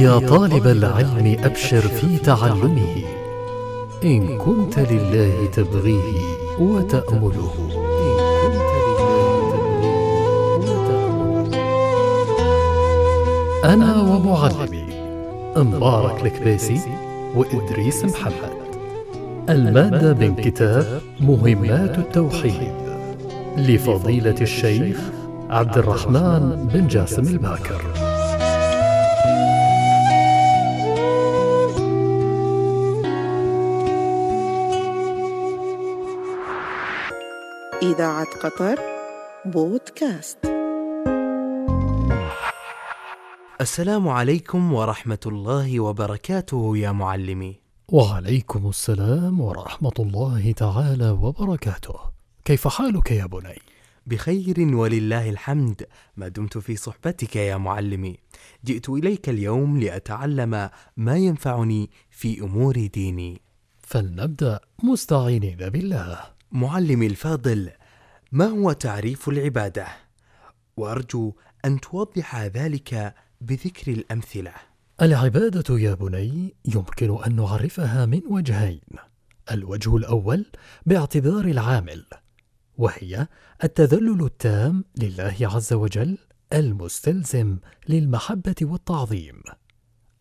يا طالب العلم أبشر في تعلمه. إن كنت لله تبغيه وتأمله. أنا ومعلمي. مبارك الكباسي وإدريس محمد. المادة من كتاب مهمات التوحيد. لفضيلة الشيخ عبد الرحمن بن جاسم الباكر. إذاعة قطر بودكاست السلام عليكم ورحمة الله وبركاته يا معلمي. وعليكم السلام ورحمة الله تعالى وبركاته كيف حالك يا بني؟ بخير ولله الحمد ما دمت في صحبتك يا معلمي. جئت إليك اليوم لأتعلم ما ينفعني في أمور ديني. فلنبدأ مستعينين بالله معلمي الفاضل، ما هو تعريف العبادة؟ وأرجو أن توضح ذلك بذكر الأمثلة. العبادة يا بني يمكن أن نعرفها من وجهين الوجه الأول باعتبار العامل وهي التذلل التام لله عز وجل المستلزم للمحبة والتعظيم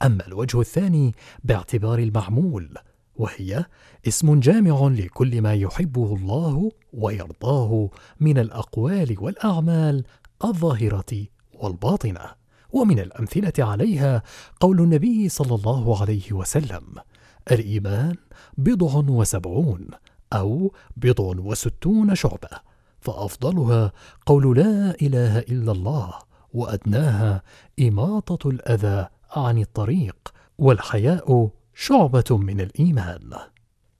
أما الوجه الثاني باعتبار المعمول وهي اسم جامع لكل ما يحبه الله ويرضاه من الأقوال والأعمال الظاهرة والباطنة. ومن الأمثلة عليها قول النبي صلى الله عليه وسلم الإيمان بضع وسبعون أو بضع وستون شعبة فأفضلها قول لا إله إلا الله وأدناها إماطة الأذى عن الطريق والحياء شعبة من الإيمان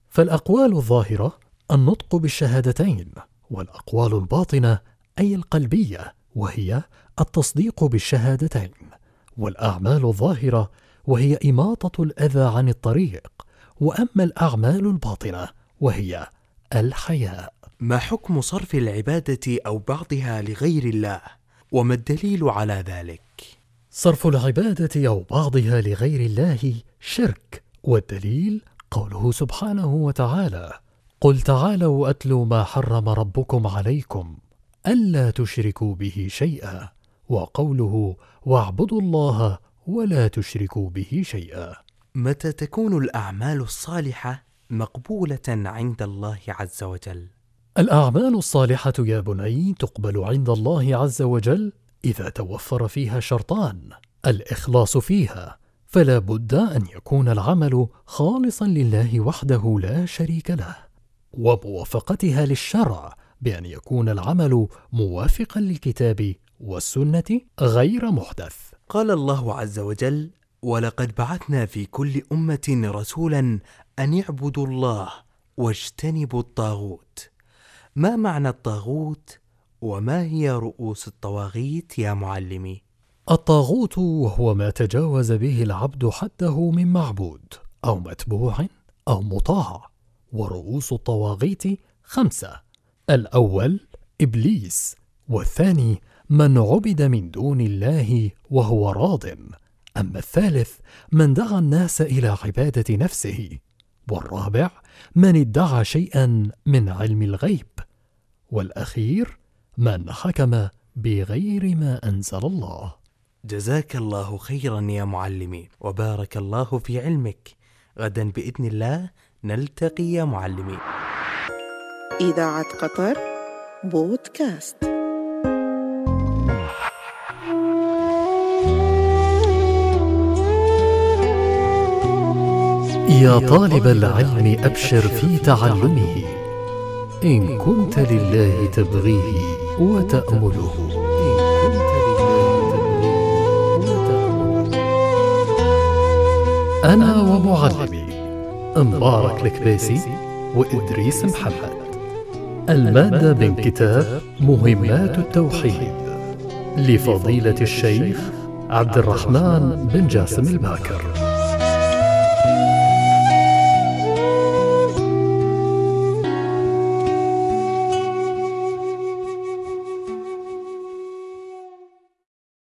فالأقوال الظاهرة النطق بالشهادتين والأقوال الباطنة أي القلبية وهي التصديق بالشهادتين والأعمال الظاهرة وهي إماطة الأذى عن الطريق وأما الأعمال الباطنة وهي الحياء ما حكم صرف العبادة أو بعضها لغير الله؟ وما الدليل على ذلك؟ صرف العبادة أو بعضها لغير الله شرك والدليل قوله سبحانه وتعالى قل تعالوا اتل ما حرم ربكم عليكم ألا تشركوا به شيئا وقوله واعبدوا الله ولا تشركوا به شيئا متى تكون الأعمال الصالحة مقبولة عند الله عز وجل؟ الأعمال الصالحة يا بني تقبل عند الله عز وجل إذا توفر فيها شرطان الإخلاص فيها فلا بد أن يكون العمل خالصا لله وحده لا شريك له وموافقتها للشرع بأن يكون العمل موافقا للكتاب والسنة غير محدث قال الله عز وجل: ولقد بعثنا في كل أمة رسولا أن يعبدوا الله واجتنبوا الطاغوت. ما معنى الطاغوت؟ وما هي رؤوس الطواغيت يا معلمي؟ الطاغوت وهو ما تجاوز به العبد حده من معبود أو متبوع أو مطاع. ورؤوس الطواغيت خمسة. الأول إبليس والثاني من عبد من دون الله وهو راض. أما الثالث من دعا الناس إلى عبادة نفسه. والرابع من ادعى شيئا من علم الغيب. والأخير من حكم بغير ما أنزل الله. جزاك الله خيرا يا معلمي وبارك الله في علمك. غدا بإذن الله نلتقي يا معلمي إذاعة قطر بودكاست. يا طالب العلم أبشر في تعلمه. إن كنت لله تبغيه وتأمله. أنا ومعلمي مبارك الكباسي وإدريس محمد. المادة من كتاب مهمات التوحيد لفضيلة الشيخ عبد الرحمن بن جاسم الباكر.